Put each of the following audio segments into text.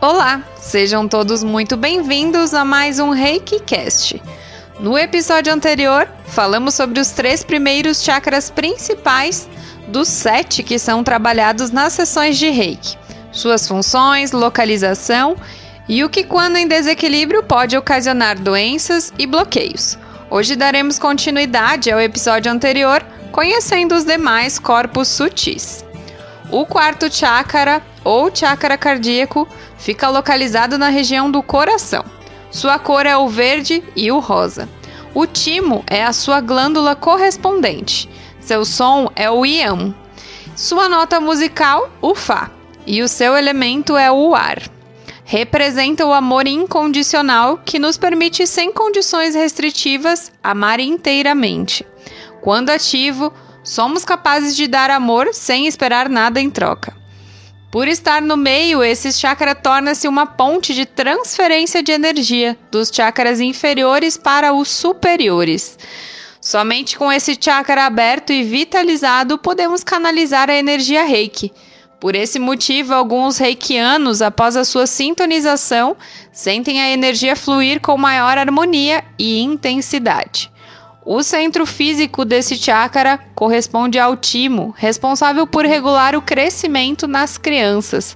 Olá, sejam todos muito bem-vindos a mais um Reiki Cast. No episódio anterior, falamos sobre os três primeiros chakras principais dos sete que são trabalhados nas sessões de Reiki, suas funções, localização e o que, quando em desequilíbrio, pode ocasionar doenças e bloqueios. Hoje daremos continuidade ao episódio anterior, conhecendo os demais corpos sutis. O quarto chakra, ou chakra cardíaco, fica localizado na região do coração. Sua cor é o verde e o rosa. O timo é a sua glândula correspondente. Seu som é o iam. Sua nota musical, o fá. E o seu elemento é o ar. Representa o amor incondicional que nos permite, sem condições restritivas, amar inteiramente. Quando ativo, somos capazes de dar amor sem esperar nada em troca. Por estar no meio, esse chakra torna-se uma ponte de transferência de energia dos chakras inferiores para os superiores. Somente com esse chakra aberto e vitalizado podemos canalizar a energia Reiki. Por esse motivo, alguns reikianos, após a sua sintonização, sentem a energia fluir com maior harmonia e intensidade. O centro físico desse chakra corresponde ao timo, responsável por regular o crescimento nas crianças,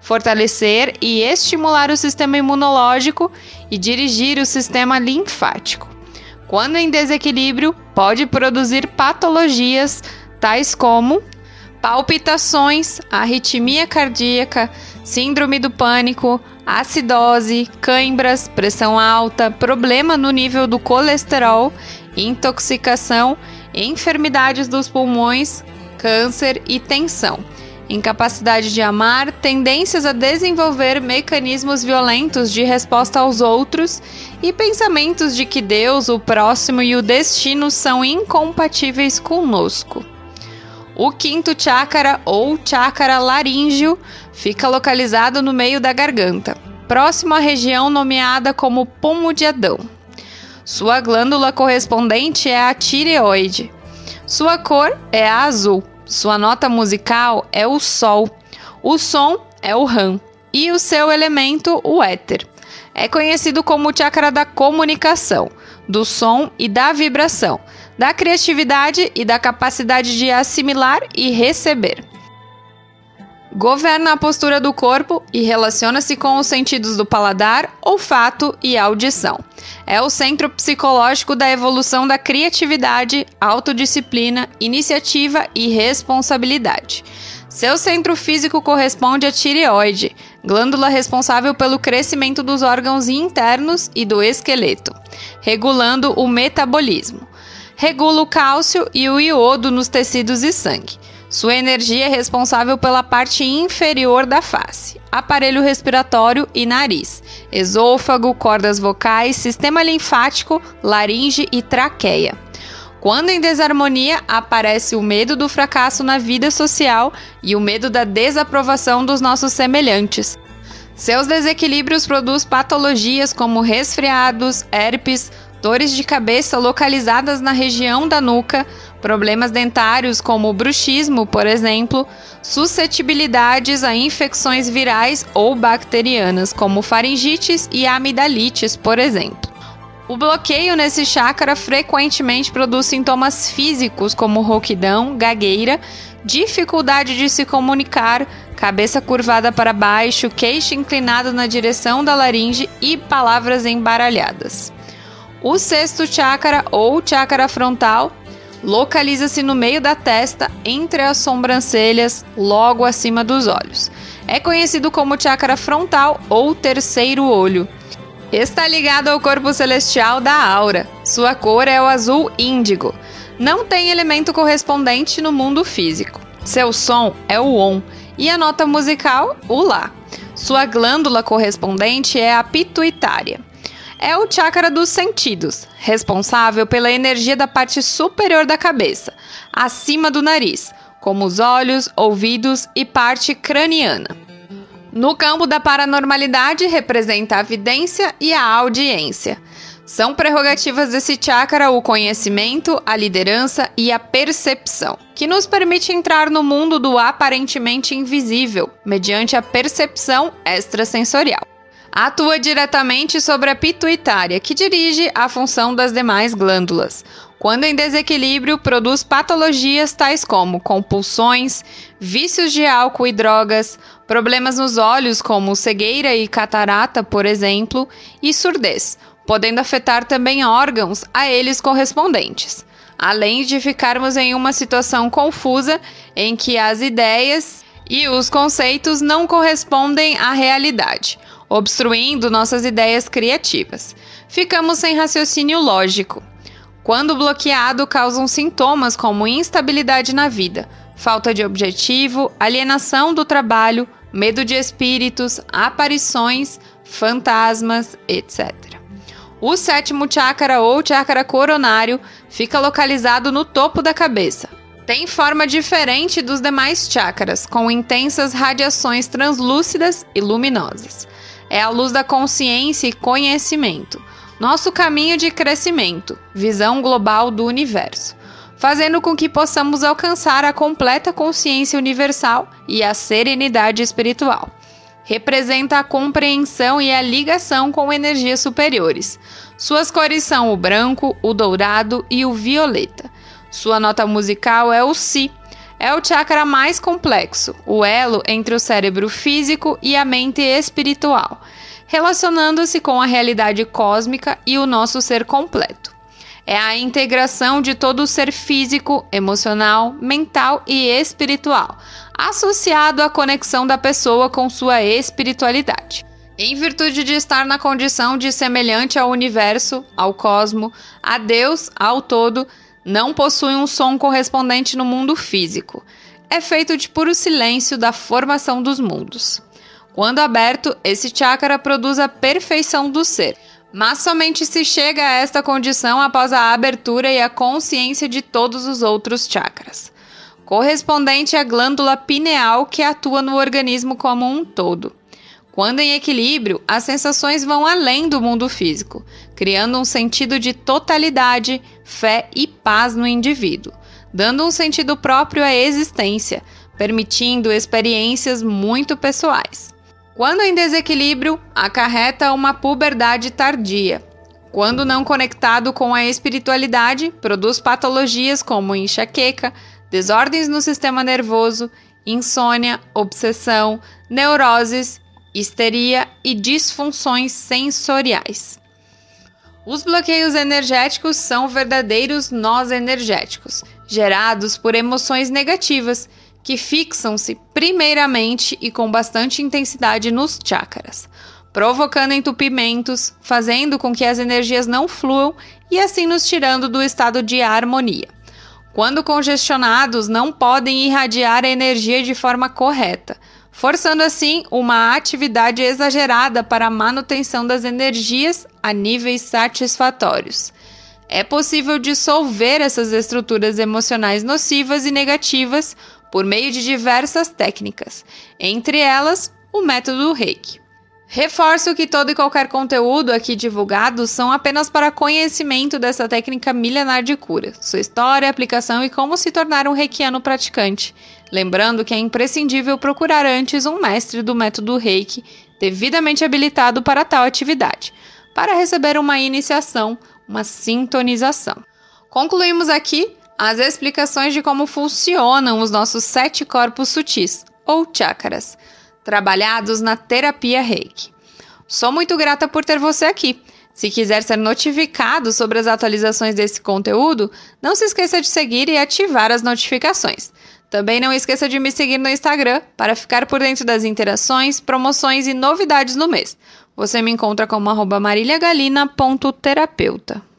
fortalecer e estimular o sistema imunológico e dirigir o sistema linfático. Quando em desequilíbrio, pode produzir patologias tais como palpitações, arritmia cardíaca, síndrome do pânico, acidose, cãibras, pressão alta, problema no nível do colesterol intoxicação, enfermidades dos pulmões, câncer e tensão, incapacidade de amar, tendências a desenvolver mecanismos violentos de resposta aos outros e pensamentos de que Deus, o próximo e o destino são incompatíveis conosco. O quinto chakra, ou chakra laríngeo, fica localizado no meio da garganta, próximo à região nomeada como pomo de Adão. Sua glândula correspondente é a tireoide. Sua cor é a azul. Sua nota musical é o sol. O som é o ram. E o seu elemento, o éter. É conhecido como chakra da comunicação, do som e da vibração, da criatividade e da capacidade de assimilar e receber. Governa a postura do corpo e relaciona-se com os sentidos do paladar, olfato e audição. É o centro psicológico da evolução da criatividade, autodisciplina, iniciativa e responsabilidade. Seu centro físico corresponde à tireoide, glândula responsável pelo crescimento dos órgãos internos e do esqueleto, regulando o metabolismo. Regula o cálcio e o iodo nos tecidos e sangue. Sua energia é responsável pela parte inferior da face, aparelho respiratório e nariz, esôfago, cordas vocais, sistema linfático, laringe e traqueia. Quando em desarmonia, aparece o medo do fracasso na vida social e o medo da desaprovação dos nossos semelhantes. Seus desequilíbrios produzem patologias como resfriados, herpes, dores de cabeça localizadas na região da nuca, problemas dentários como bruxismo, por exemplo, suscetibilidades a infecções virais ou bacterianas, como faringites e amidalites, por exemplo. O bloqueio nesse chakra frequentemente produz sintomas físicos como rouquidão, gagueira, dificuldade de se comunicar, cabeça curvada para baixo, queixo inclinado na direção da laringe e palavras embaralhadas. O sexto chakra ou chakra frontal localiza-se no meio da testa, entre as sobrancelhas, logo acima dos olhos. É conhecido como chakra frontal ou terceiro olho. Está ligado ao corpo celestial da aura. Sua cor é o azul índigo. Não tem elemento correspondente no mundo físico. Seu som é o on e a nota musical, o lá. Sua glândula correspondente é a pituitária é o chakra dos sentidos, responsável pela energia da parte superior da cabeça, acima do nariz, como os olhos, ouvidos e parte craniana. No campo da paranormalidade, representa a vidência e a audiência. São prerrogativas desse chakra o conhecimento, a liderança e a percepção, que nos permite entrar no mundo do aparentemente invisível, mediante a percepção extrasensorial. Atua diretamente sobre a pituitária, que dirige a função das demais glândulas. Quando em desequilíbrio, produz patologias tais como compulsões, vícios de álcool e drogas, problemas nos olhos, como cegueira e catarata, por exemplo, e surdez podendo afetar também órgãos a eles correspondentes, além de ficarmos em uma situação confusa em que as ideias e os conceitos não correspondem à realidade, obstruindo nossas ideias criativas. Ficamos sem raciocínio lógico. Quando bloqueado, causam sintomas como instabilidade na vida, falta de objetivo, alienação do trabalho, medo de espíritos, aparições, fantasmas, etc. O sétimo chakra ou chakra coronário fica localizado no topo da cabeça. Tem forma diferente dos demais chakras, com intensas radiações translúcidas e luminosas. É a luz da consciência e conhecimento, nosso caminho de crescimento, visão global do universo, fazendo com que possamos alcançar a completa consciência universal e a serenidade espiritual representa a compreensão e a ligação com energias superiores. Suas cores são o branco, o dourado e o violeta. Sua nota musical é o Si. É o chakra mais complexo, o elo entre o cérebro físico e a mente espiritual, relacionando-se com a realidade cósmica e o nosso ser completo. É a integração de todo o ser físico, emocional, mental e espiritual, associado à conexão da pessoa com sua espiritualidade. Em virtude de estar na condição de semelhante ao universo, ao cosmo, a Deus, ao todo, não possui um som correspondente no mundo físico. É feito de puro silêncio da formação dos mundos. Quando aberto, esse chakra produz a perfeição do ser, mas somente se chega a esta condição após a abertura e a consciência de todos os outros chakras correspondente à glândula pineal que atua no organismo como um todo. Quando em equilíbrio, as sensações vão além do mundo físico, criando um sentido de totalidade, fé e paz no indivíduo, dando um sentido próprio à existência, permitindo experiências muito pessoais. Quando em desequilíbrio, acarreta uma puberdade tardia. Quando não conectado com a espiritualidade, produz patologias como enxaqueca, desordens no sistema nervoso, insônia, obsessão, neuroses, histeria e disfunções sensoriais. Os bloqueios energéticos são verdadeiros nós energéticos, gerados por emoções negativas que fixam-se primeiramente e com bastante intensidade nos chakras, provocando entupimentos, fazendo com que as energias não fluam e assim nos tirando do estado de harmonia. Quando congestionados, não podem irradiar a energia de forma correta, forçando assim uma atividade exagerada para a manutenção das energias a níveis satisfatórios. É possível dissolver essas estruturas emocionais nocivas e negativas por meio de diversas técnicas, entre elas o método Reiki. Reforço que todo e qualquer conteúdo aqui divulgado são apenas para conhecimento dessa técnica milenar de cura, sua história, aplicação e como se tornar um reikiano praticante. Lembrando que é imprescindível procurar antes um mestre do método Reiki devidamente habilitado para tal atividade, para receber uma iniciação, uma sintonização. Concluímos aqui as explicações de como funcionam os nossos sete corpos sutis, ou chakras trabalhados na terapia Reiki. Sou muito grata por ter você aqui. Se quiser ser notificado sobre as atualizações desse conteúdo, não se esqueça de seguir e ativar as notificações. Também não esqueça de me seguir no Instagram para ficar por dentro das interações, promoções e novidades no mês. Você me encontra como maríliagalina.terapeuta.